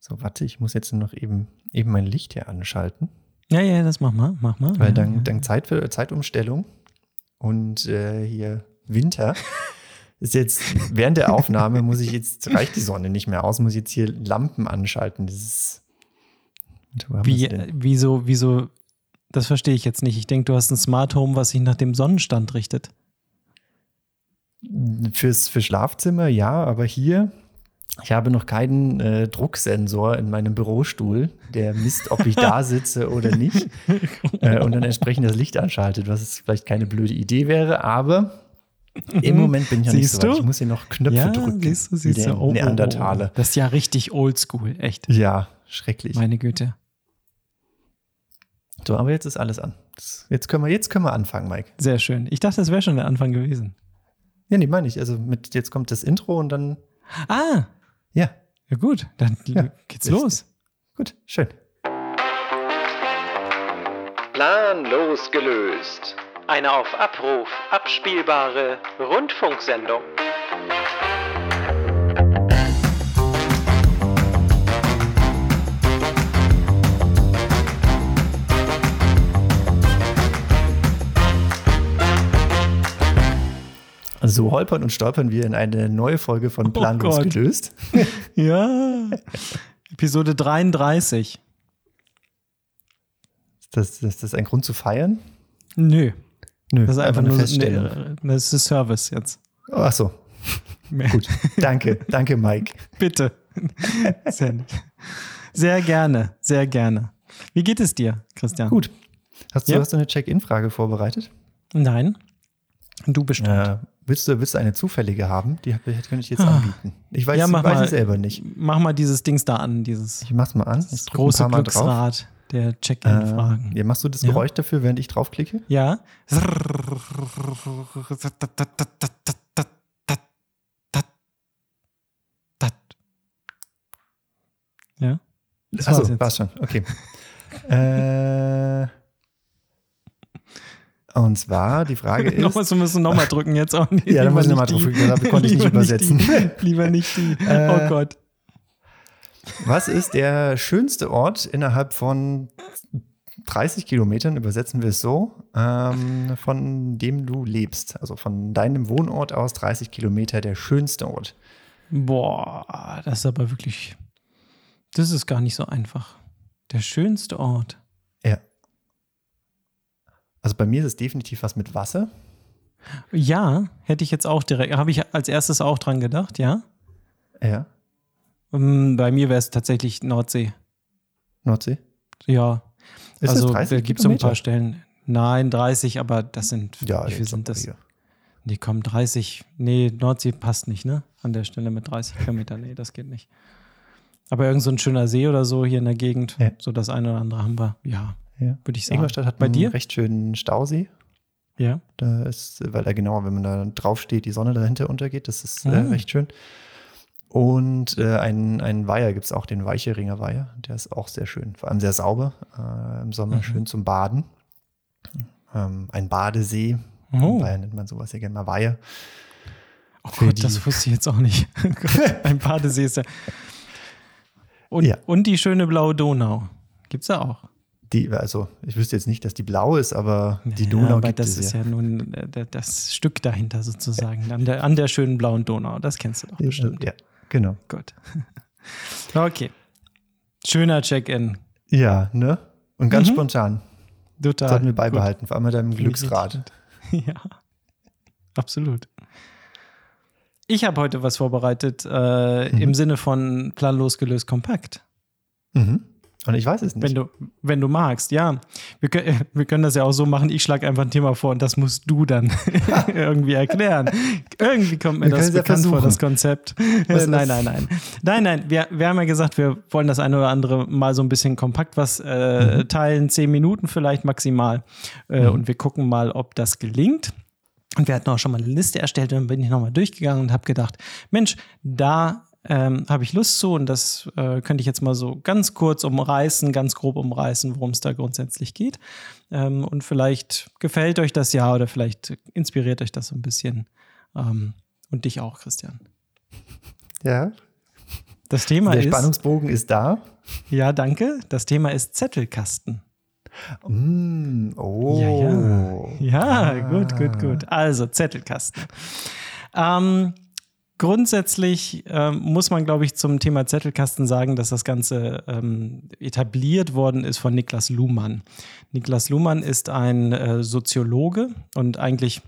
So, warte, ich muss jetzt noch eben, eben mein Licht hier anschalten. Ja, ja, das mach mal, mach mal. Weil ja, dann, ja. dann Zeit für Zeitumstellung und äh, hier Winter. Ist jetzt während der Aufnahme muss ich jetzt, reicht die Sonne nicht mehr aus, muss ich jetzt hier Lampen anschalten. Wo haben Wie, äh, wieso, wieso, das verstehe ich jetzt nicht. Ich denke, du hast ein Smart Home, was sich nach dem Sonnenstand richtet. Fürs für Schlafzimmer, ja, aber hier, ich habe noch keinen äh, Drucksensor in meinem Bürostuhl, der misst, ob ich da sitze oder nicht. äh, und dann entsprechend das Licht anschaltet, was es vielleicht keine blöde Idee wäre, aber im Moment bin ich nicht Mhm. Siehst so weit. du? Ich muss hier noch Knöpfe ja, drücken. siehst du, siehst du. Oh, oh, Neandertaler. Oh, Das ist ja richtig oldschool, echt. Ja, schrecklich. Meine Güte. So, aber jetzt ist alles an. Das, jetzt, können wir, jetzt können wir anfangen, Mike. Sehr schön. Ich dachte, das wäre schon der Anfang gewesen. Ja, nee, meine ich. Also mit, jetzt kommt das Intro und dann, Ah, ja, ja gut, dann Ja, geht's richtig. los. gut, schön. Planlos gelöst. Eine auf Abruf abspielbare Rundfunksendung. So holpern und stolpern wir in eine neue Folge von Planlos Oh gelöst. Ja. Episode 33. Ist das, ist das ein Grund zu feiern? Nö. Nö, Das ist einfach, nur Feststellung. ne, das ist Service jetzt. Oh, ach so, gut. Danke, danke, Mike. Bitte. Sehr, sehr gerne, sehr gerne. Wie geht es dir, Christian? Gut. Hast du, Ja. hast du eine Check-in-Frage vorbereitet? Nein. Du bestimmt. Äh, willst, du, willst du eine zufällige haben? Die könnte ich jetzt Ah. anbieten. Ich weiß, ja, weiß mal. es selber nicht. Mach mal dieses Dings da an, dieses Ich mach's mal an. Das große Mal drauf. Glücksrad der Äh, Check-in-Fragen. ja, machst du das Ja. Geräusch dafür, während ich draufklicke? Ja. Ja. Das war's Achso, jetzt. war's schon. Okay. äh, und zwar, die Frage ist. Nochmal, wir müssen nochmal drücken jetzt auch nicht. Ja, da lieber muss ich nochmal nicht drücken, da konnte ich nicht übersetzen. Die, lieber nicht die. Äh, oh Gott. Was ist der schönste Ort innerhalb von 30 Kilometern, übersetzen wir es so, ähm, von dem du lebst? Also von deinem Wohnort aus 30 Kilometer der schönste Ort. Boah, das ist aber wirklich. Das ist gar nicht so einfach. Der schönste Ort. Also bei mir ist es definitiv was mit Wasser. Ja, hätte ich jetzt auch direkt. Habe ich als erstes auch dran gedacht, ja. Ja. Ähm, Bei mir wäre es tatsächlich Nordsee. Nordsee. Ja. Ist also das 30 da gibt es so ein paar Kilometer? Stellen. Nein, 30, aber das sind. Ja, wie viel sind das? aber Nee, komm, 30. Nee, Nordsee passt nicht, ne? An der Stelle mit 30 Kilometern. Nee, das geht nicht. Aber irgend so ein schöner See oder so hier in der Gegend, Ja. so das eine oder andere haben wir. Ja, hier. Ja. würde ich sagen. Ingolstadt hat Bei einen dir? recht schönen Stausee. Ja. Da ist, weil da genau, wenn man da drauf steht, die Sonne dahinter untergeht. Das ist äh, Ah. recht schön. Und äh, einen, einen Weiher gibt es auch, den Weicheringer Weiher. Der ist auch sehr schön, vor allem sehr sauber. Äh, Im Sommer Mhm. schön zum Baden. Ähm, ein Badesee. In Oh, Bayern nennt man sowas ja gerne mal Weiher. oh für Gott, die- das wusste ich jetzt auch nicht. ein Badesee ist ja. Und, Ja. und die schöne blaue Donau. Gibt's ja auch. Die, also, ich wüsste jetzt nicht, dass die blau ist, aber die Ja, Donau aber gibt das es ist ja. ja nun äh, da- das Stück dahinter sozusagen. An der, an der schönen blauen Donau. Das kennst du doch bestimmt. Ja, genau. Gut. Okay. Schöner Check-in. Ja, ne? Und ganz Mhm. spontan. Total. Sollten wir gut. beibehalten, vor allem mit deinem Glücksrad. gut. Ja, absolut. Ich habe heute was vorbereitet äh, Mhm. im Sinne von planlos gelöst kompakt. Mhm. Und ich weiß es nicht. Wenn du, wenn du magst, ja. Wir können, wir können das ja auch so machen, ich schlage einfach ein Thema vor und das musst du dann irgendwie erklären. Irgendwie kommt mir Wir das es ja bekannt vor, das Konzept. Was Äh, nein, nein, nein. Nein, nein, wir, wir haben ja gesagt, wir wollen das eine oder andere mal so ein bisschen kompakt was äh, Mhm. teilen, zehn Minuten vielleicht maximal. Äh, Mhm. Und wir gucken mal, ob das gelingt. Und wir hatten auch schon mal eine Liste erstellt und dann bin ich nochmal durchgegangen und habe gedacht, Mensch, da ähm, habe ich Lust zu und das äh, könnte ich jetzt mal so ganz kurz umreißen, ganz grob umreißen, worum es da grundsätzlich geht. Ähm, und vielleicht gefällt euch das ja oder vielleicht inspiriert euch das so ein bisschen. Ähm, und dich auch, Christian. Ja. Das Thema Der ist. Spannungsbogen ist da. Ja, danke. Das Thema ist Zettelkasten. Mm, oh. Ja, ja. Ja, Ah. gut, gut, gut. Also, Zettelkasten. Ähm, grundsätzlich ähm, muss man, glaube ich, zum Thema Zettelkasten sagen, dass das Ganze ähm, etabliert worden ist von Niklas Luhmann. Niklas Luhmann ist ein äh, Soziologe und eigentlich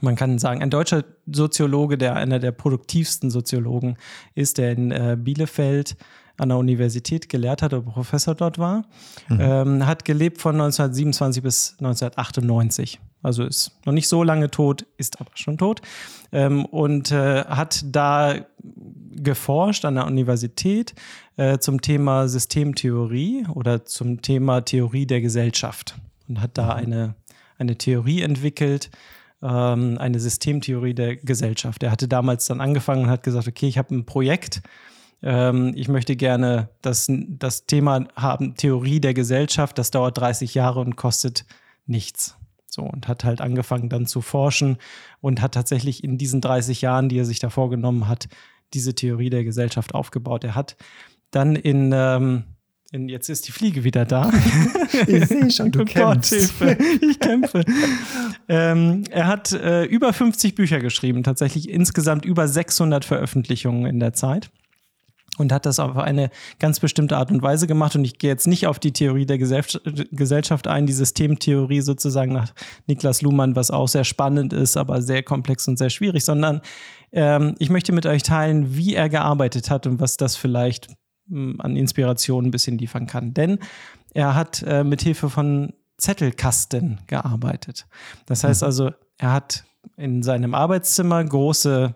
man kann sagen, ein deutscher Soziologe, der einer der produktivsten Soziologen ist, der in äh, Bielefeld an der Universität gelehrt hat oder Professor dort war, ähm, hat gelebt von 1927 bis 1998. Also ist noch nicht so lange tot, ist aber schon tot. Ähm, und äh, hat da geforscht an der Universität äh, zum Thema Systemtheorie oder zum Thema Theorie der Gesellschaft und hat da eine, eine Theorie entwickelt, ähm, eine Systemtheorie der Gesellschaft. Er hatte damals dann angefangen und hat gesagt, okay, ich habe ein Projekt, ähm, ich möchte gerne das, das Thema haben, Theorie der Gesellschaft, das dauert 30 Jahre und kostet nichts. So, und hat halt angefangen dann zu forschen und hat tatsächlich in diesen 30 Jahren, die er sich da vorgenommen hat, diese Theorie der Gesellschaft aufgebaut. Er hat dann in, ähm, in jetzt ist die Fliege wieder da. Ich sehe schon, du Gott, kämpfst. Hilfe, ich kämpfe. ähm, er hat äh, über 50 Bücher geschrieben, tatsächlich insgesamt über 600 Veröffentlichungen in der Zeit. Und hat das auf eine ganz bestimmte Art und Weise gemacht. Und ich gehe jetzt nicht auf die Theorie der Gesell Gesellschaft ein, die Systemtheorie sozusagen nach Niklas Luhmann, was auch sehr spannend ist, aber sehr komplex und sehr schwierig, sondern ähm, ich möchte mit euch teilen, wie er gearbeitet hat und was das vielleicht mh, an Inspiration ein bisschen liefern kann. Denn er hat äh, mit Hilfe von Zettelkasten gearbeitet. Das heißt also, er hat in seinem Arbeitszimmer große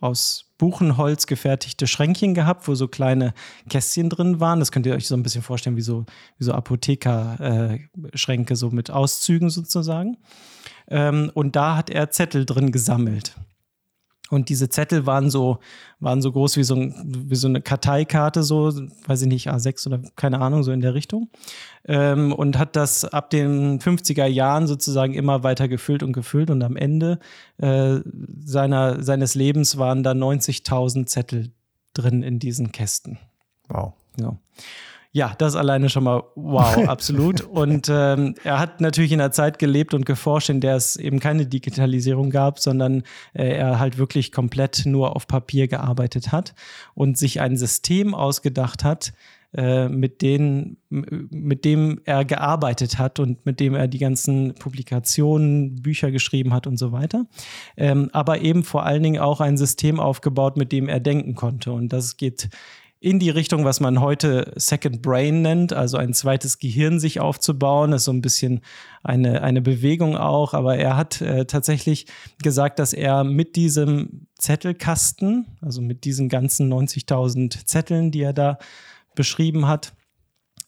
aus Buchenholz gefertigte Schränkchen gehabt, wo so kleine Kästchen drin waren. Das könnt ihr euch so ein bisschen vorstellen wie so, wie so Apotheker-Schränke, so mit Auszügen sozusagen. Ähm, und da hat er Zettel drin gesammelt. Und diese Zettel waren so, waren so groß wie so, ein, wie so eine Karteikarte, so, weiß ich nicht, A6 oder keine Ahnung, so in der Richtung. Ähm, und hat das ab den 50er Jahren sozusagen immer weiter gefüllt und gefüllt. Und am Ende äh, seiner, seines Lebens waren da 90.000 Zettel drin in diesen Kästen. Wow. Ja. Ja, das alleine schon mal wow, absolut. Und ähm, er hat natürlich in einer Zeit gelebt und geforscht, in der es eben keine Digitalisierung gab, sondern äh, er halt wirklich komplett nur auf Papier gearbeitet hat und sich ein System ausgedacht hat, äh, mit, denen, mit dem er gearbeitet hat und mit dem er die ganzen Publikationen, Bücher geschrieben hat und so weiter. Ähm, aber eben vor allen Dingen auch ein System aufgebaut, mit dem er denken konnte. Und das geht in die Richtung, was man heute Second Brain nennt, also ein zweites Gehirn sich aufzubauen. Ist so ein bisschen eine, eine Bewegung auch. Aber er hat äh, tatsächlich gesagt, dass er mit diesem Zettelkasten, also mit diesen ganzen 90.000 Zetteln, die er da beschrieben hat,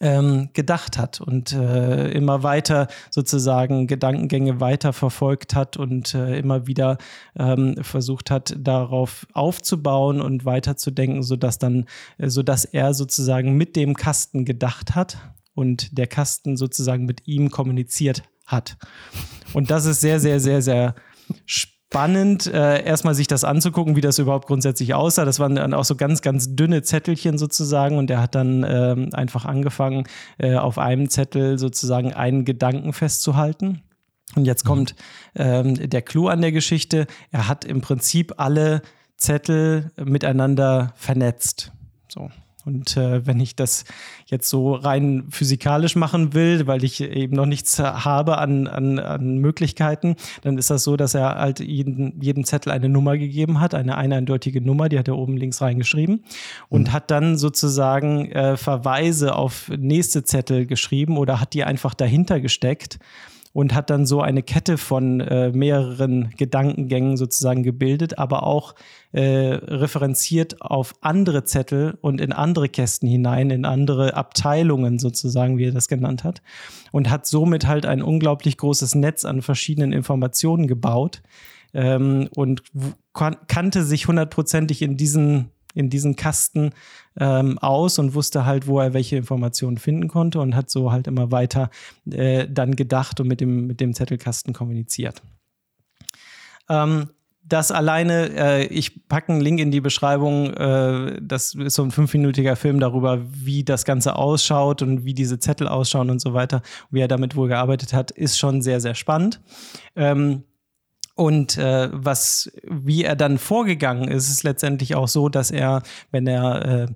ähm, gedacht hat und äh, immer weiter sozusagen Gedankengänge weiter verfolgt hat und äh, immer wieder ähm, versucht hat, darauf aufzubauen und weiterzudenken, sodass dann, äh, sodass er sozusagen mit dem Kasten gedacht hat und der Kasten sozusagen mit ihm kommuniziert hat. Und das ist sehr, sehr, sehr, sehr spannend, äh, erstmal sich das anzugucken, wie das überhaupt grundsätzlich aussah. Das waren dann auch so ganz, ganz dünne Zettelchen sozusagen und er hat dann ähm, einfach angefangen, äh, auf einem Zettel sozusagen einen Gedanken festzuhalten. Und jetzt kommt ähm, der Clou an der Geschichte. Er hat im Prinzip alle Zettel miteinander vernetzt. So. Und äh, wenn ich das jetzt so rein physikalisch machen will, weil ich eben noch nichts habe an, an, an Möglichkeiten, dann ist das so, dass er halt jeden, jedem Zettel eine Nummer gegeben hat, eine eindeutige Nummer, die hat er oben links reingeschrieben und hat dann sozusagen äh, Verweise auf nächste Zettel geschrieben oder hat die einfach dahinter gesteckt und hat dann so eine Kette von äh, mehreren Gedankengängen sozusagen gebildet, aber auch äh, referenziert auf andere Zettel und in andere Kästen hinein, in andere Abteilungen sozusagen, wie er das genannt hat. Und hat somit halt ein unglaublich großes Netz an verschiedenen Informationen gebaut ähm, und kannte sich hundertprozentig in diesen in diesen Kasten ähm, aus und wusste halt, wo er welche Informationen finden konnte und hat so halt immer weiter äh, dann gedacht und mit dem, mit dem Zettelkasten kommuniziert. Ähm, das alleine, äh, ich packe einen Link in die Beschreibung, äh, das ist so ein fünfminütiger Film darüber, wie das Ganze ausschaut und wie diese Zettel ausschauen und so weiter, wie er damit wohl gearbeitet hat, ist schon sehr, sehr spannend. Ähm, und äh, was, wie er dann vorgegangen ist, ist letztendlich auch so, dass er, wenn er äh,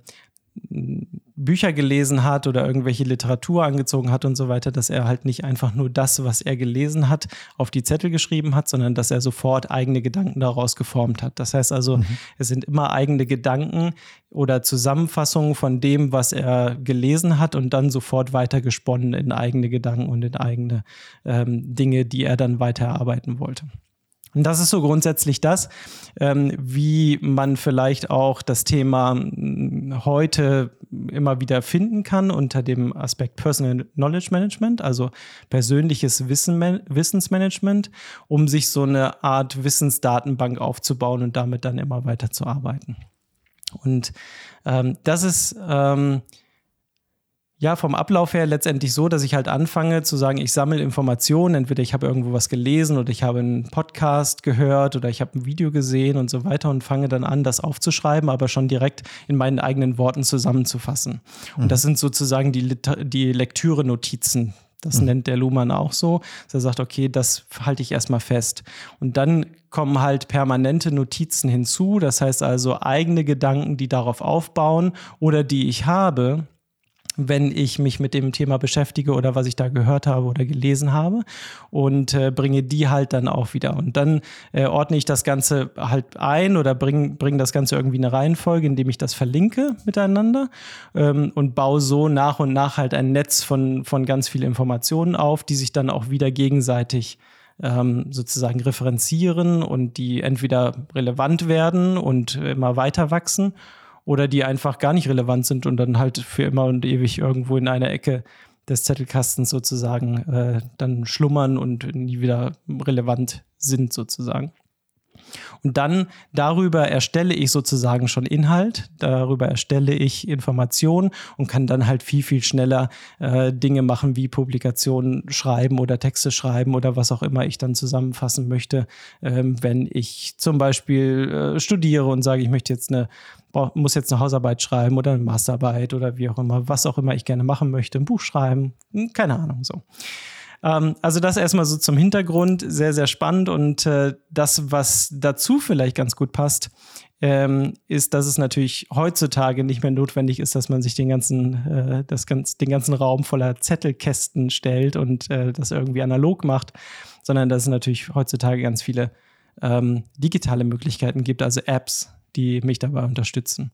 Bücher gelesen hat oder irgendwelche Literatur angezogen hat und so weiter, dass er halt nicht einfach nur das, was er gelesen hat, auf die Zettel geschrieben hat, sondern dass er sofort eigene Gedanken daraus geformt hat. Das heißt also, mhm. es sind immer eigene Gedanken oder Zusammenfassungen von dem, was er gelesen hat und dann sofort weitergesponnen in eigene Gedanken und in eigene ähm, Dinge, die er dann weiterarbeiten wollte. Und das ist so grundsätzlich das, ähm, wie man vielleicht auch das Thema hm, heute immer wieder finden kann unter dem Aspekt Personal Knowledge Management, also persönliches Wissen, Wissensmanagement, um sich so eine Art Wissensdatenbank aufzubauen und damit dann immer weiter zu arbeiten. Und ähm, das ist ähm, ja, vom Ablauf her letztendlich so, dass ich halt anfange zu sagen, ich sammle Informationen. Entweder ich habe irgendwo was gelesen oder ich habe einen Podcast gehört oder ich habe ein Video gesehen und so weiter und fange dann an, das aufzuschreiben, aber schon direkt in meinen eigenen Worten zusammenzufassen. Mhm. Und das sind sozusagen die, die Lektüre-Notizen. Das mhm. nennt der Luhmann auch so. Dass er sagt, okay, das halte ich erstmal fest. Und dann kommen halt permanente Notizen hinzu. Das heißt also eigene Gedanken, die darauf aufbauen oder die ich habe wenn ich mich mit dem Thema beschäftige oder was ich da gehört habe oder gelesen habe und äh, bringe die halt dann auch wieder. Und dann äh, ordne ich das Ganze halt ein oder bringe bring das Ganze irgendwie in eine Reihenfolge, indem ich das verlinke miteinander ähm, und baue so nach und nach halt ein Netz von, von ganz vielen Informationen auf, die sich dann auch wieder gegenseitig ähm, sozusagen referenzieren und die entweder relevant werden und immer weiter wachsen oder die einfach gar nicht relevant sind und dann halt für immer und ewig irgendwo in einer Ecke des Zettelkastens sozusagen äh, dann schlummern und nie wieder relevant sind sozusagen. Und dann darüber erstelle ich sozusagen schon Inhalt, darüber erstelle ich Informationen und kann dann halt viel, viel schneller äh, Dinge machen wie Publikationen schreiben oder Texte schreiben oder was auch immer ich dann zusammenfassen möchte, ähm, wenn ich zum Beispiel äh, studiere und sage, ich möchte jetzt eine muss jetzt eine Hausarbeit schreiben oder eine Masterarbeit oder wie auch immer, was auch immer ich gerne machen möchte, ein Buch schreiben, hm, keine Ahnung so. Ähm, also das erstmal so zum Hintergrund, sehr, sehr spannend. Und äh, das, was dazu vielleicht ganz gut passt, ähm, ist, dass es natürlich heutzutage nicht mehr notwendig ist, dass man sich den ganzen, äh, das ganz, den ganzen Raum voller Zettelkästen stellt und äh, das irgendwie analog macht, sondern dass es natürlich heutzutage ganz viele ähm, digitale Möglichkeiten gibt, also Apps, die mich dabei unterstützen.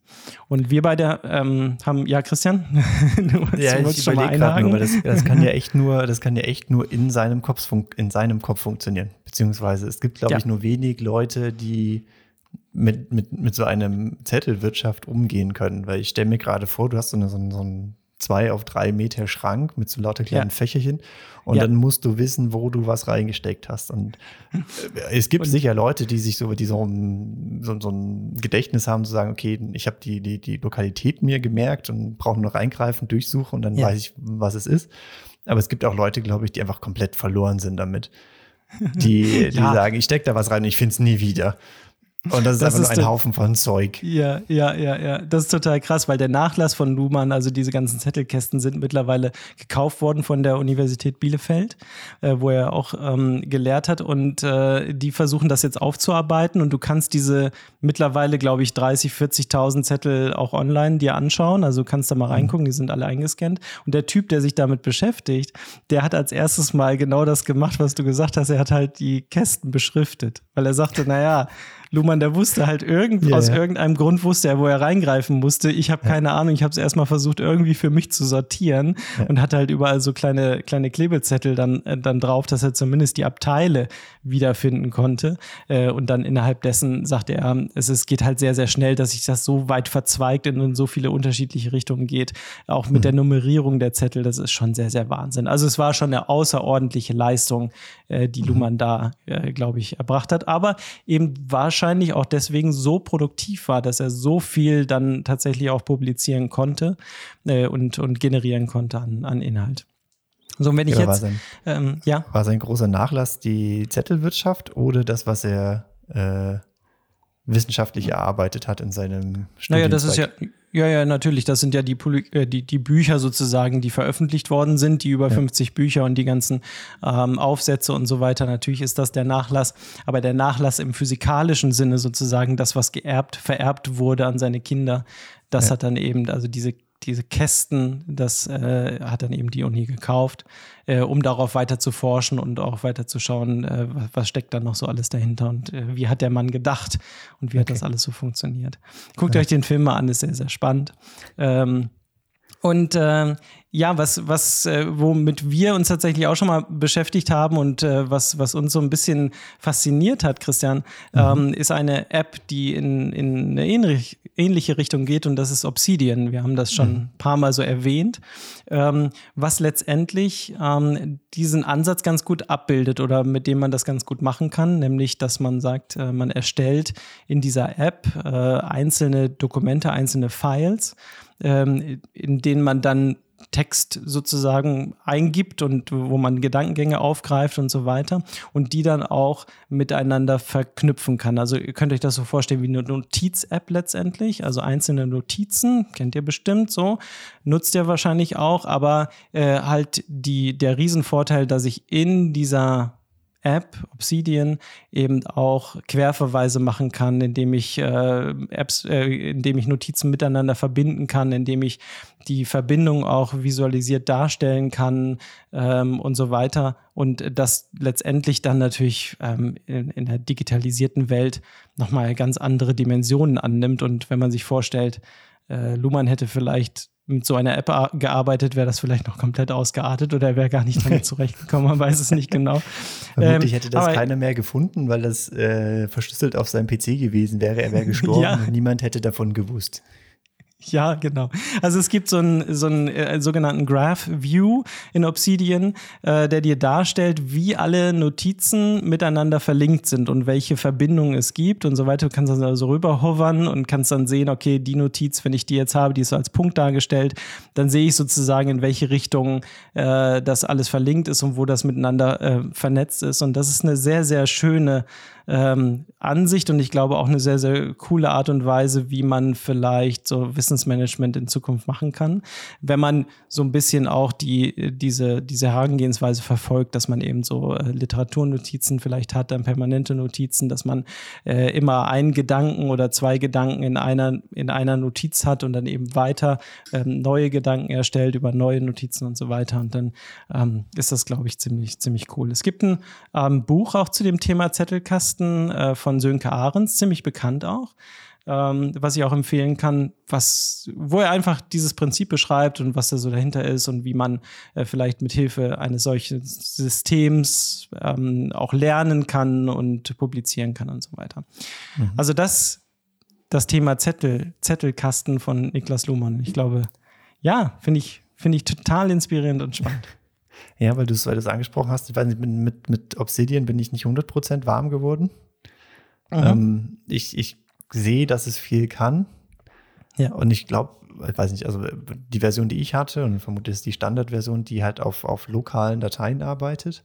Und wir beide ähm, haben, ja, Christian, du ja, ich schon mal einhaken. Nur, das, das, kann ja echt nur, das kann ja echt nur in seinem Kopf, in seinem Kopf funktionieren. Beziehungsweise es gibt, glaube ja. ich, nur wenig Leute, die mit, mit, mit so einem Zettelwirtschaft umgehen können. Weil ich stelle mir gerade vor, du hast so, eine, so, so ein zwei auf drei Meter Schrank mit so lauter kleinen ja. Fächerchen. Und ja. dann musst du wissen, wo du was reingesteckt hast. Und äh, es gibt und sicher Leute, die sich so, die so, ein, so, so ein Gedächtnis haben, zu sagen, okay, ich habe die, die, die Lokalität mir gemerkt und brauche nur reingreifen, durchsuchen und dann ja. weiß ich, was es ist. Aber es gibt auch Leute, glaube ich, die einfach komplett verloren sind damit. Die, die sagen, ich stecke da was rein und ich finde es nie wieder. Und das ist das einfach ist nur ein Haufen von Zeug. Ja, ja, ja, ja. Das ist total krass, weil der Nachlass von Luhmann, also diese ganzen Zettelkästen, sind mittlerweile gekauft worden von der Universität Bielefeld, äh, wo er auch ähm, gelehrt hat. Und äh, die versuchen das jetzt aufzuarbeiten. Und du kannst diese mittlerweile, glaube ich, 30, 40.000 Zettel auch online dir anschauen. Also du kannst da mal mhm. reingucken, die sind alle eingescannt. Und der Typ, der sich damit beschäftigt, der hat als erstes mal genau das gemacht, was du gesagt hast. Er hat halt die Kästen beschriftet, weil er sagte, naja, Luhmann, der wusste halt irgend, yeah, aus irgendeinem Grund wusste er, wo er reingreifen musste. Ich habe keine Ahnung, ich habe es erstmal versucht, irgendwie für mich zu sortieren ja. und hatte halt überall so kleine, kleine Klebezettel dann, äh, dann drauf, dass er zumindest die Abteile wiederfinden konnte. Äh, und dann innerhalb dessen sagte er, es, es geht halt sehr, sehr schnell, dass sich das so weit verzweigt und in so viele unterschiedliche Richtungen geht. Auch mit mhm. der Nummerierung der Zettel, das ist schon sehr, sehr Wahnsinn. Also es war schon eine außerordentliche Leistung, äh, die mhm. Luhmann da, glaube ich, erbracht hat. Aber eben wahrscheinlich auch deswegen so produktiv war, dass er so viel dann tatsächlich auch publizieren konnte äh, und, und generieren konnte an, an Inhalt. So, wenn ich ja, jetzt, war sein, ähm, ja. War sein großer Nachlass die Zettelwirtschaft oder das, was er äh, wissenschaftlich erarbeitet hat in seinem Studienzweig. Naja, das ist ja, ja, ja, natürlich. Das sind ja die, äh, die, die Bücher sozusagen, die veröffentlicht worden sind, die über ja. 50 Bücher und die ganzen ähm, Aufsätze und so weiter. Natürlich ist das der Nachlass, aber der Nachlass im physikalischen Sinne sozusagen, das, was geerbt, vererbt wurde an seine Kinder, das ja. hat dann eben, also diese diese Kästen, das äh, hat dann eben die Uni gekauft, äh, um darauf weiter zu forschen und auch weiter zu schauen, äh, was, was, steckt da noch so alles dahinter und äh, wie hat der Mann gedacht und wie okay. hat das alles so funktioniert. Guckt ja. euch den Film mal an, ist sehr, sehr spannend. Ähm, und äh, ja, was, was, äh, womit wir uns tatsächlich auch schon mal beschäftigt haben und äh, was, was uns so ein bisschen fasziniert hat, Christian, mhm. ähm, ist eine App, die in, in eine ähnlich, ähnliche Richtung geht und das ist Obsidian. Wir haben das schon mhm. ein paar Mal so erwähnt, ähm, was letztendlich ähm, diesen Ansatz ganz gut abbildet oder mit dem man das ganz gut machen kann, nämlich dass man sagt, äh, man erstellt in dieser App äh, einzelne Dokumente, einzelne Files ähm, in denen man dann Text sozusagen eingibt und wo man Gedankengänge aufgreift und so weiter und die dann auch miteinander verknüpfen kann. Also ihr könnt euch das so vorstellen wie eine Notiz-App letztendlich, also einzelne Notizen, kennt ihr bestimmt so, nutzt ihr wahrscheinlich auch, aber äh, halt die, der Riesenvorteil, dass ich in dieser App, Obsidian, eben auch Querverweise machen kann, indem ich äh, Apps, äh, indem ich Notizen miteinander verbinden kann, indem ich die Verbindung auch visualisiert darstellen kann ähm, und so weiter. Und das letztendlich dann natürlich ähm, in, in der digitalisierten Welt nochmal ganz andere Dimensionen annimmt. Und wenn man sich vorstellt, äh, Luhmann hätte vielleicht mit so einer App gearbeitet, wäre das vielleicht noch komplett ausgeartet oder er wäre gar nicht damit zurechtgekommen, man weiß es nicht genau. Vermutlich ähm, hätte das keiner mehr gefunden, weil das äh, verschlüsselt auf seinem PC gewesen wäre. Er wäre gestorben ja. und niemand hätte davon gewusst. Ja, genau. Also es gibt so einen, so einen äh, sogenannten Graph View in Obsidian, äh, der dir darstellt, wie alle Notizen miteinander verlinkt sind und welche Verbindungen es gibt und so weiter. Du kannst dann also rüberhovern und kannst dann sehen, okay, die Notiz, wenn ich die jetzt habe, die ist so als Punkt dargestellt, dann sehe ich sozusagen, in welche Richtung äh, das alles verlinkt ist und wo das miteinander äh, vernetzt ist. Und das ist eine sehr, sehr schöne ähm, Ansicht und ich glaube auch eine sehr, sehr coole Art und Weise, wie man vielleicht so Wissensmanagement in Zukunft machen kann, wenn man so ein bisschen auch die, diese, diese Herangehensweise verfolgt, dass man eben so äh, Literaturnotizen vielleicht hat, dann permanente Notizen, dass man äh, immer einen Gedanken oder zwei Gedanken in einer, in einer Notiz hat und dann eben weiter ähm, neue Gedanken erstellt über neue Notizen und so weiter. Und dann ähm, ist das, glaube ich, ziemlich, ziemlich cool. Es gibt ein ähm, Buch auch zu dem Thema Zettelkasten Texten äh, von Sönke Ahrens, ziemlich bekannt auch. Ähm, was ich auch empfehlen kann, was, wo er einfach dieses Prinzip beschreibt und was da so dahinter ist und wie man äh, vielleicht mit Hilfe eines solchen Systems ähm, auch lernen kann und publizieren kann und so weiter. Mhm. Also das, das Thema Zettel, Zettelkasten von Niklas Luhmann. Ich glaube, ja, finde ich, finde ich total inspirierend und spannend. Ja, weil du es angesprochen hast, ich weiß nicht, mit, mit Obsidian bin ich nicht 100% warm geworden. Mhm. Ähm, ich, ich sehe, dass es viel kann. Ja. Und ich glaube, ich weiß nicht, also die Version, die ich hatte, und vermutlich ist die Standardversion, die halt auf, auf lokalen Dateien arbeitet.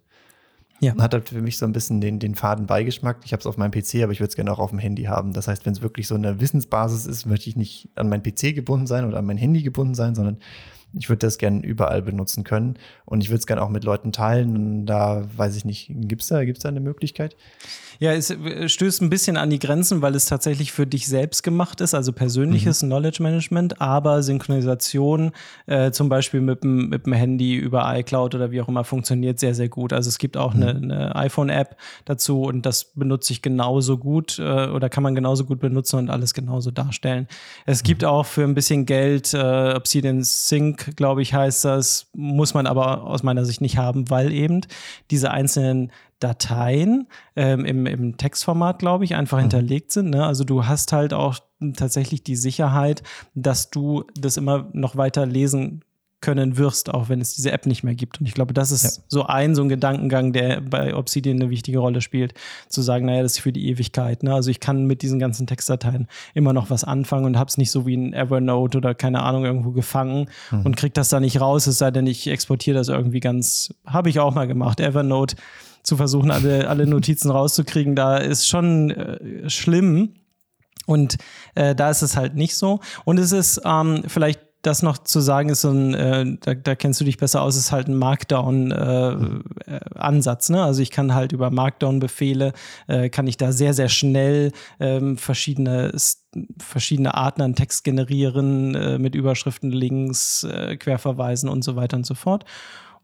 Ja. Hat halt für mich so ein bisschen den, den faden Beigeschmack. Ich habe es auf meinem PC, aber ich würde es gerne auch auf dem Handy haben. Das heißt, wenn es wirklich so eine Wissensbasis ist, möchte ich nicht an mein PC gebunden sein oder an mein Handy gebunden sein, sondern ich würde das gerne überall benutzen können und ich würde es gerne auch mit Leuten teilen. Und da weiß ich nicht, gibt es da, gibt's da eine Möglichkeit? Ja, es äh, stößt ein bisschen an die Grenzen, weil es tatsächlich für dich selbst gemacht ist, also persönliches mhm. Knowledge Management, aber Synchronisation äh, zum Beispiel mit dem, mit dem Handy über iCloud oder wie auch immer funktioniert sehr, sehr gut. Also es gibt auch mhm. eine, eine iPhone-App dazu und das benutze ich genauso gut äh, oder kann man genauso gut benutzen und alles genauso darstellen. Es mhm. gibt auch für ein bisschen Geld äh, Obsidian Sync, glaube ich, heißt das, muss man aber aus meiner Sicht nicht haben, weil eben diese einzelnen Dateien ähm, im, im Textformat, glaube ich, einfach mhm. hinterlegt sind. Ne? Also du hast halt auch tatsächlich die Sicherheit, dass du das immer noch weiter lesen können wirst, auch wenn es diese App nicht mehr gibt. Und ich glaube, das ist ja. so ein, so ein Gedankengang, der bei Obsidian eine wichtige Rolle spielt, zu sagen, naja, das ist für die Ewigkeit. Ne? Also ich kann mit diesen ganzen Textdateien immer noch was anfangen und habe es nicht so wie ein Evernote oder keine Ahnung irgendwo gefangen mhm. und kriege das da nicht raus, es sei denn, ich exportiere das irgendwie ganz, habe ich auch mal gemacht. Evernote zu versuchen, alle, alle Notizen rauszukriegen, da ist schon äh, schlimm. Und äh, da ist es halt nicht so. Und es ist ähm, vielleicht das noch zu sagen ist so ein, äh, da, da, kennst du dich besser aus, ist halt ein Markdown-Ansatz. Äh, ne? Also ich kann halt über Markdown-Befehle, äh, kann ich da sehr, sehr schnell ähm, verschiedene, verschiedene Arten an Text generieren, äh, mit Überschriften, Links, äh, Querverweisen und so weiter und so fort.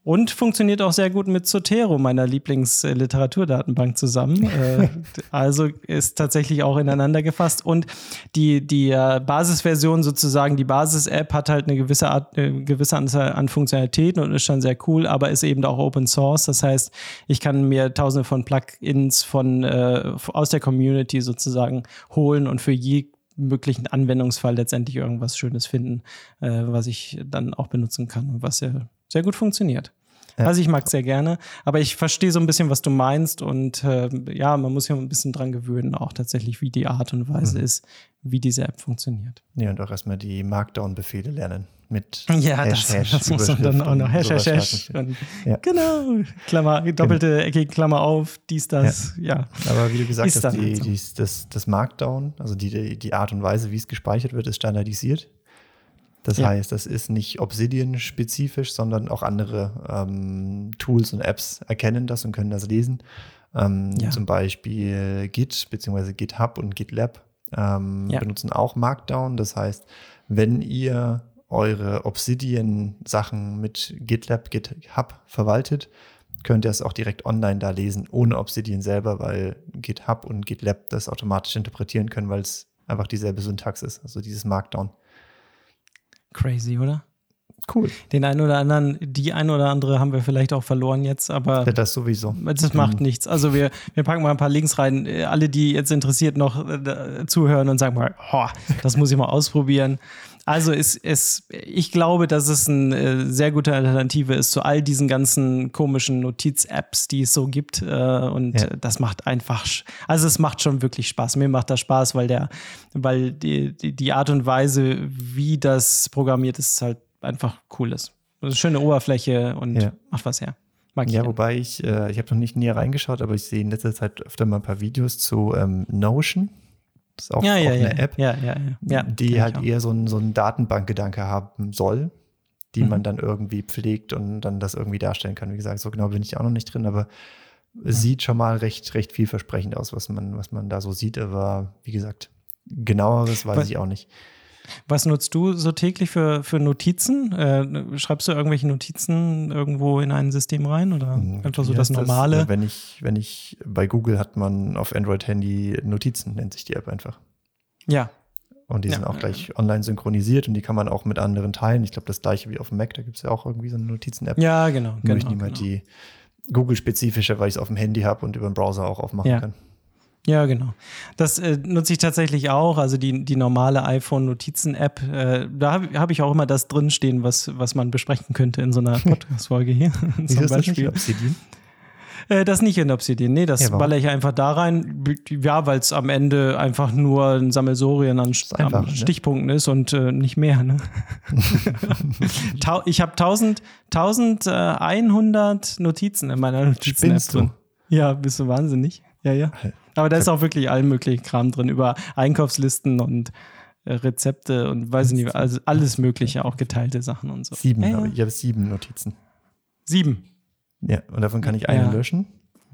Und funktioniert auch sehr gut mit Zotero, meiner Lieblingsliteraturdatenbank zusammen. äh, also ist tatsächlich auch ineinander gefasst. Und die, die äh, Basisversion sozusagen, die Basis-App hat halt eine gewisse, Art, eine gewisse Anzahl an Funktionalitäten und ist schon sehr cool, aber ist eben auch Open Source. Das heißt, ich kann mir tausende von Plugins von, äh, aus der Community sozusagen holen und für je möglichen Anwendungsfall letztendlich irgendwas Schönes finden, äh, was ich dann auch benutzen kann und was ja sehr gut funktioniert. Ja. Also ich mag es sehr gerne, aber ich verstehe so ein bisschen, was du meinst und äh, ja, man muss ja ein bisschen dran gewöhnen, auch tatsächlich, wie die Art und Weise mhm. ist, wie diese App funktioniert. Ja, und auch erstmal die Markdown-Befehle lernen mit ja, Hash, das, Hash, das muss man dann auch noch Hash, Hash, Hash. ja. Genau, Klammer, doppelte eckige Klammer auf, dies, das, ja. ja. Aber wie du gesagt hast, die, die, das, das Markdown, also die, die Art und Weise, wie es gespeichert wird, ist standardisiert. Das ja. heißt, das ist nicht Obsidian-spezifisch, sondern auch andere ähm, Tools und Apps erkennen das und können das lesen. Ähm, ja. Zum Beispiel Git bzw. GitHub und GitLab ähm, ja. benutzen auch Markdown. Das heißt, wenn ihr eure Obsidian-Sachen mit GitLab, GitHub verwaltet, könnt ihr es auch direkt online da lesen, ohne Obsidian selber, weil GitHub und GitLab das automatisch interpretieren können, weil es einfach dieselbe Syntax ist, also dieses Markdown. Crazy, oder? Cool. Den einen oder anderen, die ein oder andere haben wir vielleicht auch verloren jetzt, aber. Ja, das sowieso. Das macht mhm. nichts. Also wir, wir packen mal ein paar Links rein. Alle, die jetzt interessiert noch äh, zuhören und sagen mal, oh, das muss ich mal ausprobieren. Also es, es, ich glaube, dass es eine äh, sehr gute Alternative ist zu all diesen ganzen komischen Notiz-Apps, die es so gibt. Äh, und ja. das macht einfach, also es macht schon wirklich Spaß. Mir macht das Spaß, weil der, weil die, die, die Art und Weise, wie das programmiert ist, halt einfach cool ist. Eine schöne Oberfläche und ja. macht was her. Mag ja, wobei ich, äh, ich habe noch nicht näher reingeschaut, aber ich sehe in letzter Zeit öfter mal ein paar Videos zu ähm, Notion. Das ist auch, ja, auch ja, eine. App, die halt eher so einen so Datenbankgedanke haben soll, die mhm. man dann irgendwie pflegt und dann das irgendwie darstellen kann. Wie gesagt, so genau bin ich auch noch nicht drin, aber es sieht schon mal recht, recht vielversprechend aus, was man, was man da so sieht. Aber wie gesagt, genaueres weiß was, ich auch nicht. Was nutzt du so täglich für, für Notizen? Äh, schreibst du irgendwelche Notizen irgendwo in ein System rein oder hm, einfach so das Normale? Das, wenn ich, wenn ich bei Google hat man auf Android-Handy Notizen, nennt sich die App einfach. Ja. Und die ja. sind auch gleich online synchronisiert und die kann man auch mit anderen teilen. Ich glaube, das gleiche wie auf dem Mac, da gibt es ja auch irgendwie so eine Notizen-App. Ja, genau. Nur genau, ich nehme halt genau. die Google-spezifische, weil ich es auf dem Handy habe und über den Browser auch aufmachen ja. kann. Ja, genau. Das äh, nutze ich tatsächlich auch. Also die, die normale iPhone-Notizen-App. Äh, da habe hab ich auch immer das drinstehen, was, was man besprechen könnte in so einer Podcast-Folge hier. Wieso ist das nicht Obsidian? Äh, das nicht in Obsidian. Nee, das ja, baller ich einfach da rein. Ja, weil es am Ende einfach nur ein Sammelsorien an, einfach, ne? Stichpunkten ist und äh, nicht mehr. Ne? ich habe 1000, 1100 Notizen in meiner Notizen-App drin. Ja, bist du wahnsinnig. Ja, ja. Aber da ist auch wirklich allen möglichen Kram drin, über Einkaufslisten und äh, Rezepte und weiß ich nicht, also alles Mögliche, auch geteilte Sachen und so. Sieben, ja, habe ich. ich habe sieben Notizen. Sieben. Ja, und davon kann ich eine ja. löschen,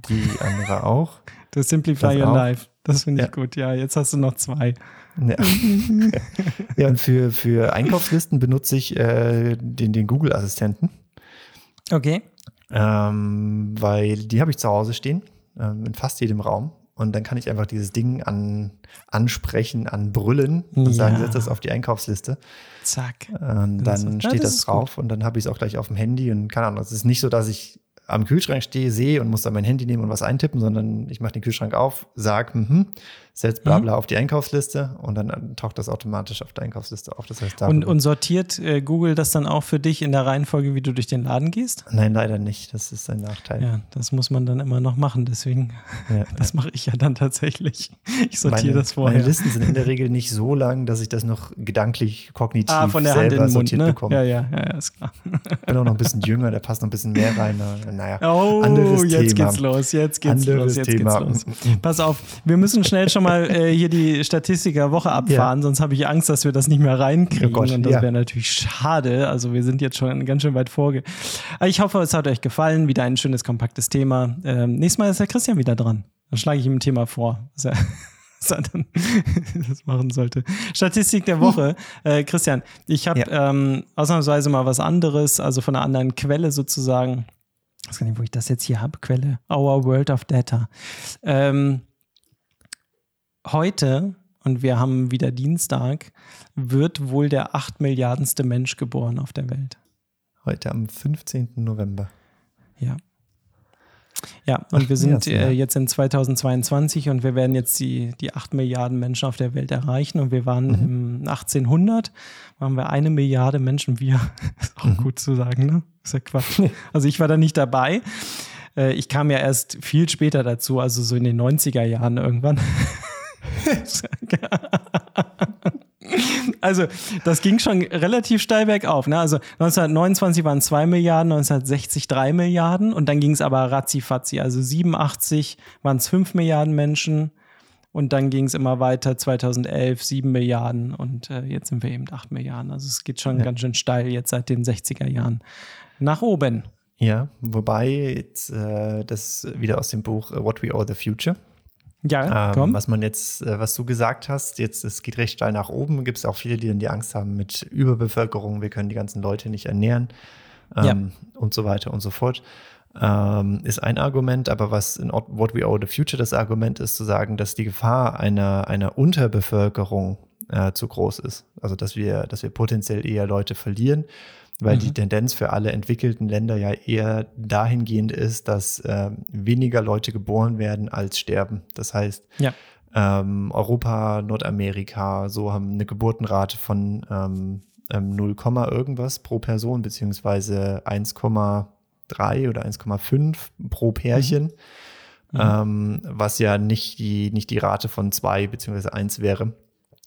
die andere auch. Das Simplify das Your auch. Life. Das finde ich ja. gut. Ja, jetzt hast du noch zwei. Ja, ja und für, für Einkaufslisten benutze ich äh, den, den Google-Assistenten. Okay. Ähm, weil die habe ich zu Hause stehen, ähm, in fast jedem Raum. Und dann kann ich einfach dieses Ding an, ansprechen, anbrüllen und ja. sagen, setz das auf die Einkaufsliste. Zack. Und dann das steht das, das drauf gut. und dann habe ich es auch gleich auf dem Handy und keine Ahnung. Es ist nicht so, dass ich am Kühlschrank stehe, sehe und muss dann mein Handy nehmen und was eintippen, sondern ich mache den Kühlschrank auf, sage, mhm, setzt bla bla auf die Einkaufsliste und dann taucht das automatisch auf der Einkaufsliste auf. Das heißt, Und, und sortiert äh, Google das dann auch für dich in der Reihenfolge, wie du durch den Laden gehst? Nein, leider nicht. Das ist ein Nachteil. Ja, das muss man dann immer noch machen. Deswegen, Ja. das mache ich ja dann tatsächlich. Ich sortiere meine, das vorher. Meine Listen sind in der Regel nicht so lang, dass ich das noch gedanklich, kognitiv ah, von der Hand selber in den Mund, sortiert ne? bekomme. Ja, ja, ja, ja, ist klar. Ich bin auch noch ein bisschen jünger, da passt noch ein bisschen mehr rein. Na- Naja, Oh, anderes jetzt Thema. geht's los, jetzt geht's Anderes los, jetzt Thema. geht's los. Pass auf, wir müssen schnell schon mal äh, hier die Statistik der Woche abfahren, sonst habe ich Angst, dass wir das nicht mehr reinkriegen. Oh Gott, und das ja. wäre natürlich schade. Also wir sind jetzt schon ganz schön weit vorge. Ich hoffe, es hat euch gefallen. Wieder ein schönes, kompaktes Thema. Ähm, nächstes Mal ist der Christian wieder dran. Dann schlage ich ihm ein Thema vor. Was er, das machen sollte. Statistik der Woche. Äh, Christian, ich habe ähm, ausnahmsweise mal was anderes, also von einer anderen Quelle sozusagen. Ich weiß gar nicht, wo ich das jetzt hier habe. Quelle. Our World of Data. Ähm, heute, und wir haben wieder Dienstag, wird wohl der 8 Milliardenste Mensch geboren auf der Welt. Heute am 15. November. Ja. Ja, und Ach, wir sind äh, jetzt in 2022 und wir werden jetzt die, die 8 Milliarden Menschen auf der Welt erreichen. Und wir waren im 1800, waren wir eine Milliarde Menschen. Wir, ist auch gut zu sagen, ne? Ist ja Quatsch. Also ich war da nicht dabei. Äh, ich kam ja erst viel später dazu, also so in den 90er Jahren irgendwann. Also, das ging schon relativ steil bergauf. Ne? Also 1929 waren 2 Milliarden, 1960 3 Milliarden und dann ging es aber ratzifatzi. Also 87 waren es 5 Milliarden Menschen und dann ging es immer weiter, 2011 7 Milliarden und äh, jetzt sind wir eben 8 Milliarden. Also es geht schon Ja. ganz schön steil jetzt seit den 60er Jahren nach oben. Ja, wobei jetzt äh, das wieder aus dem Buch äh, What We Owe the Future. Ja, Ähm, komm. was man jetzt, äh, was du gesagt hast, jetzt es geht recht steil nach oben. Gibt es auch viele, die dann die Angst haben mit Überbevölkerung, wir können die ganzen Leute nicht ernähren ähm, und so weiter und so fort. Ähm, ist ein Argument, aber was in What We Owe the Future das Argument ist, zu sagen, dass die Gefahr einer, einer Unterbevölkerung äh, zu groß ist. Also dass wir, dass wir potenziell eher Leute verlieren, weil die Tendenz für alle entwickelten Länder ja eher dahingehend ist, dass äh, weniger Leute geboren werden als sterben. Das heißt, Ja. ähm, Europa, Nordamerika, so haben eine Geburtenrate von ähm, ähm, 0, irgendwas pro Person, beziehungsweise 1,3 oder 1,5 pro Pärchen, Ähm, was ja nicht die, nicht die Rate von 2 beziehungsweise 1 wäre,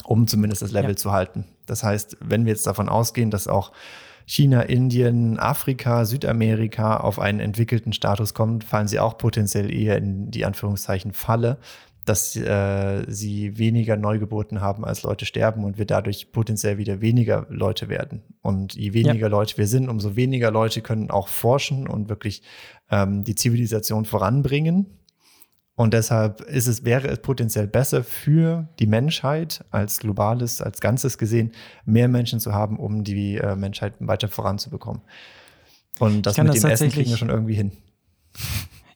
um zumindest das Level Ja. zu halten. Das heißt, wenn wir jetzt davon ausgehen, dass auch China, Indien, Afrika, Südamerika auf einen entwickelten Status kommen, fallen sie auch potenziell eher in die Anführungszeichen Falle, dass äh, sie weniger Neugeburten haben, als Leute sterben und wir dadurch potenziell wieder weniger Leute werden. Und je weniger Leute wir sind, umso weniger Leute können auch forschen und wirklich ähm, die Zivilisation voranbringen. Und deshalb ist es, wäre es potenziell besser für die Menschheit als globales, als Ganzes gesehen, mehr Menschen zu haben, um die äh, Menschheit weiter voranzubekommen. Und das mit das dem Essen kriegen wir schon irgendwie hin.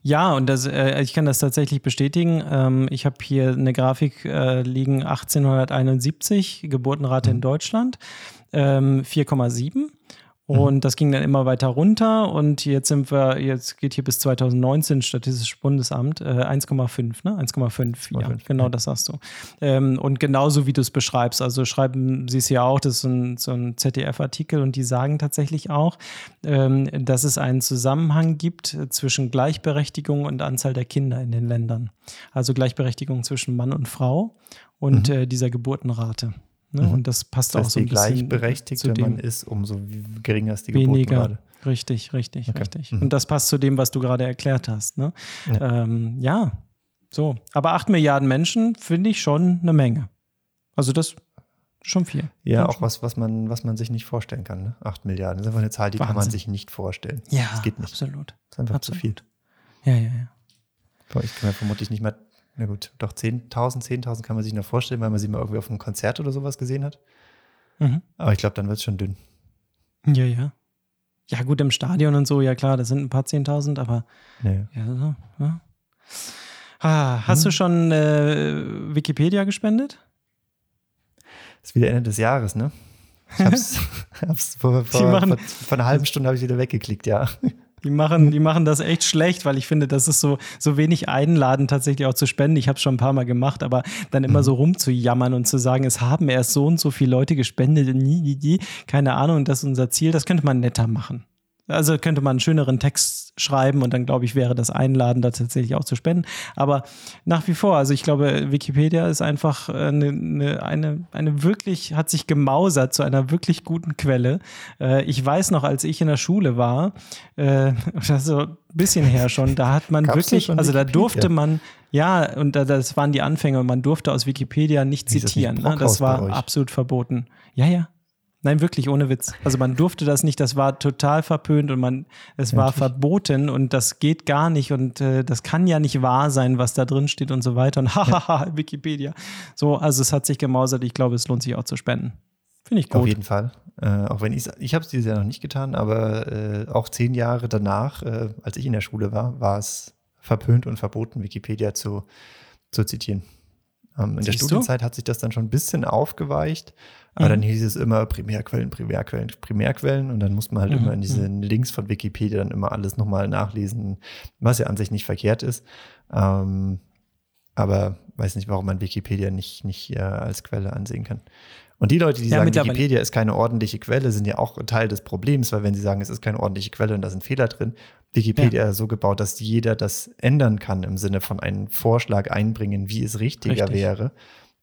Ja, und das, äh, ich kann das tatsächlich bestätigen. Ähm, ich habe hier eine Grafik äh, liegen 1871, Geburtenrate in Deutschland, ähm, 4,7. Und das ging dann immer weiter runter und jetzt sind wir, jetzt geht hier bis 2019 Statistisches Bundesamt, äh, 1,5, ne? 1,5, ja, 1,5, genau ja. das sagst du. Ähm, und genauso wie du es beschreibst, also schreiben sie es ja auch, das ist so ein, so ein ZDF-Artikel und die sagen tatsächlich auch, ähm, dass es einen Zusammenhang gibt zwischen Gleichberechtigung und Anzahl der Kinder in den Ländern. Also Gleichberechtigung zwischen Mann und Frau und äh, dieser Geburtenrate. Ne? Und das passt Mhm. Das auch so je ein bisschen gleichberechtigter zu dem man ist, umso geringer ist die weniger. Geburtenrate. Richtig, richtig, Okay. richtig. Mhm. Und das passt zu dem, was du gerade erklärt hast. Ne? Ja. Ähm, ja, so. Aber 8 Milliarden Menschen finde ich schon eine Menge. Also das schon viel. Ja, Schon auch schon. was, was man, was man sich nicht vorstellen kann. Ne? 8 Milliarden. Das ist einfach eine Zahl, die kann man Wahnsinn. sich nicht vorstellen. Ja, Das geht nicht. absolut. Das ist einfach Absolut. zu viel. Ja, ja, ja. Ich kann mir vermutlich nicht mal, na gut, doch 10.000, 10.000 kann man sich noch vorstellen, weil man sie mal irgendwie auf einem Konzert oder sowas gesehen hat. Mhm. Aber ich glaube, dann wird es schon dünn. Ja, ja. Ja, gut, im Stadion und so, ja klar, das sind ein paar Zehntausend, aber Nee. ja, so, ja. Ah, hast Hm. du schon äh, Wikipedia gespendet? Ist wieder Ende des Jahres, ne? Ich hab's, hab's vor, vor, vor, vor einer halben Stunde habe ich wieder weggeklickt, ja. Die machen, die machen das echt schlecht, weil ich finde, das ist so, so wenig einladend, tatsächlich auch zu spenden. Ich habe es schon ein paar Mal gemacht, aber dann immer so rumzujammern und zu sagen, es haben erst so und so viele Leute gespendet, nie, nie, nie, keine Ahnung, das ist unser Ziel, das könnte man netter machen. Also könnte man einen schöneren Text schreiben und dann glaube ich, wäre das einladender tatsächlich auch zu spenden. Aber nach wie vor, also ich glaube, Wikipedia ist einfach eine, eine, eine, eine wirklich, hat sich gemausert zu einer wirklich guten Quelle. Äh, ich weiß noch, als ich in der Schule war, äh, also ein bisschen her schon, da hat man Gab's da wirklich, also da durfte man, ja, und da, das waren die Anfänge, man durfte aus Wikipedia nicht Wie das zitieren. Ne? Das bei war euch? absolut verboten. Ja, ja. Nein, wirklich, ohne Witz. Also man durfte das nicht, das war total verpönt und man, es war Wirklich? verboten und das geht gar nicht und äh, das kann ja nicht wahr sein, was da drin steht und so weiter. Und hahaha, Wikipedia. So, also es hat sich gemausert. Ich glaube, es lohnt sich auch zu spenden. Finde ich Auf gut. jeden Fall. Äh, auch wenn ich ich habe es dieses Jahr noch nicht getan, aber äh, auch zehn Jahre danach, äh, als ich in der Schule war, war es verpönt und verboten, Wikipedia zu, zu zitieren. Ähm, in der Siehst du? Studienzeit hat sich das dann schon ein bisschen aufgeweicht, aber Mhm. dann hieß es immer Primärquellen, Primärquellen, Primärquellen und dann muss man halt Mhm, immer in diesen Links von Wikipedia dann immer alles nochmal nachlesen, was ja an sich nicht verkehrt ist. Ähm, aber weiß nicht, warum man Wikipedia nicht, nicht äh, als Quelle ansehen kann. Und die Leute, die Ja, sagen, Wikipedia ist keine ordentliche Quelle, sind ja auch Teil des Problems, weil wenn sie sagen, es ist keine ordentliche Quelle und da sind Fehler drin, Wikipedia ist so gebaut, dass jeder das ändern kann im Sinne von einem Vorschlag einbringen, wie es richtiger Richtig. wäre.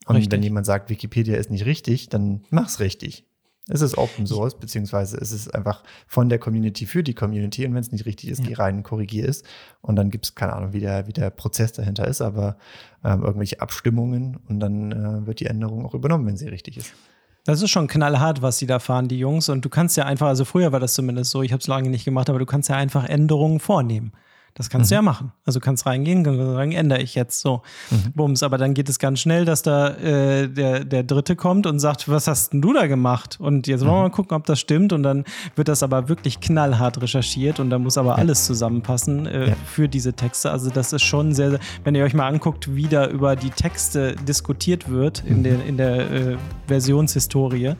Und Richtig. wenn jemand sagt, Wikipedia ist nicht richtig, dann mach's richtig. Es ist Open Source, beziehungsweise es ist einfach von der Community für die Community. Und wenn es nicht richtig ist, Ja. geh rein, korrigier es. Und dann gibt es keine Ahnung, wie der, wie der Prozess dahinter ist, aber ähm, irgendwelche Abstimmungen und dann äh, wird die Änderung auch übernommen, wenn sie richtig ist. Das ist schon knallhart, was sie da fahren, die Jungs. Und du kannst ja einfach, also früher war das zumindest so, ich habe es lange nicht gemacht, aber du kannst ja einfach Änderungen vornehmen. Das kannst du ja machen. Also du kannst reingehen, kannst sagen, ändere ich jetzt so. Bums. Aber dann geht es ganz schnell, dass da äh, der, der Dritte kommt und sagt, was hast denn du da gemacht? Und jetzt wollen wir mal gucken, ob das stimmt. Und dann wird das aber wirklich knallhart recherchiert und da muss aber alles zusammenpassen äh, Ja. für diese Texte. Also das ist schon sehr, sehr, wenn ihr euch mal anguckt, wie da über die Texte diskutiert wird in der, in der äh, Versionshistorie.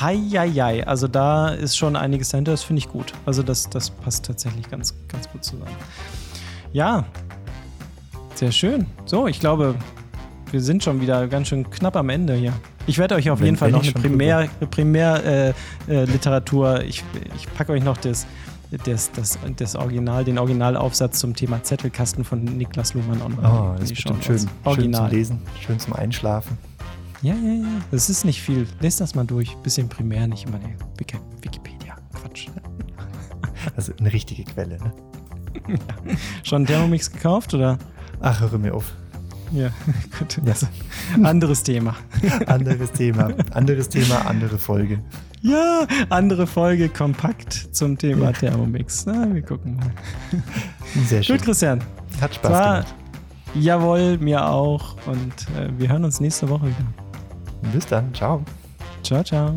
Heieiei, also da ist schon einiges dahinter, das finde ich gut. Also das, das passt tatsächlich ganz, ganz gut zusammen. Ja, sehr schön. So, ich glaube, wir sind schon wieder ganz schön knapp am Ende hier. Ich werde euch auf Wenn- jeden Fall noch eine schon Primär, Primär äh, äh, Literatur, ich, ich packe euch noch das, das, das, das Original, den Originalaufsatz zum Thema Zettelkasten von Niklas Luhmann auch noch. Oh, in das ist Shownotes. schön. Schön Original. zum Lesen, schön zum Einschlafen. Ja, ja, ja. Das ist nicht viel. Lest das mal durch. Bisschen primär, nicht immer Wikipedia. Quatsch. Also eine richtige Quelle, ne? Schon Thermomix gekauft oder? Ach, höre mir auf. Ja, gut. Ja. Anderes Thema. Anderes Thema. Anderes Thema, andere Folge. Ja, andere Folge kompakt zum Thema Thermomix. Na, wir gucken mal. Sehr schön. Gut, Christian. Hat Spaß War, gemacht. jawohl, mir auch. Und äh, wir hören uns nächste Woche wieder. Bis dann. Ciao. Ciao, ciao.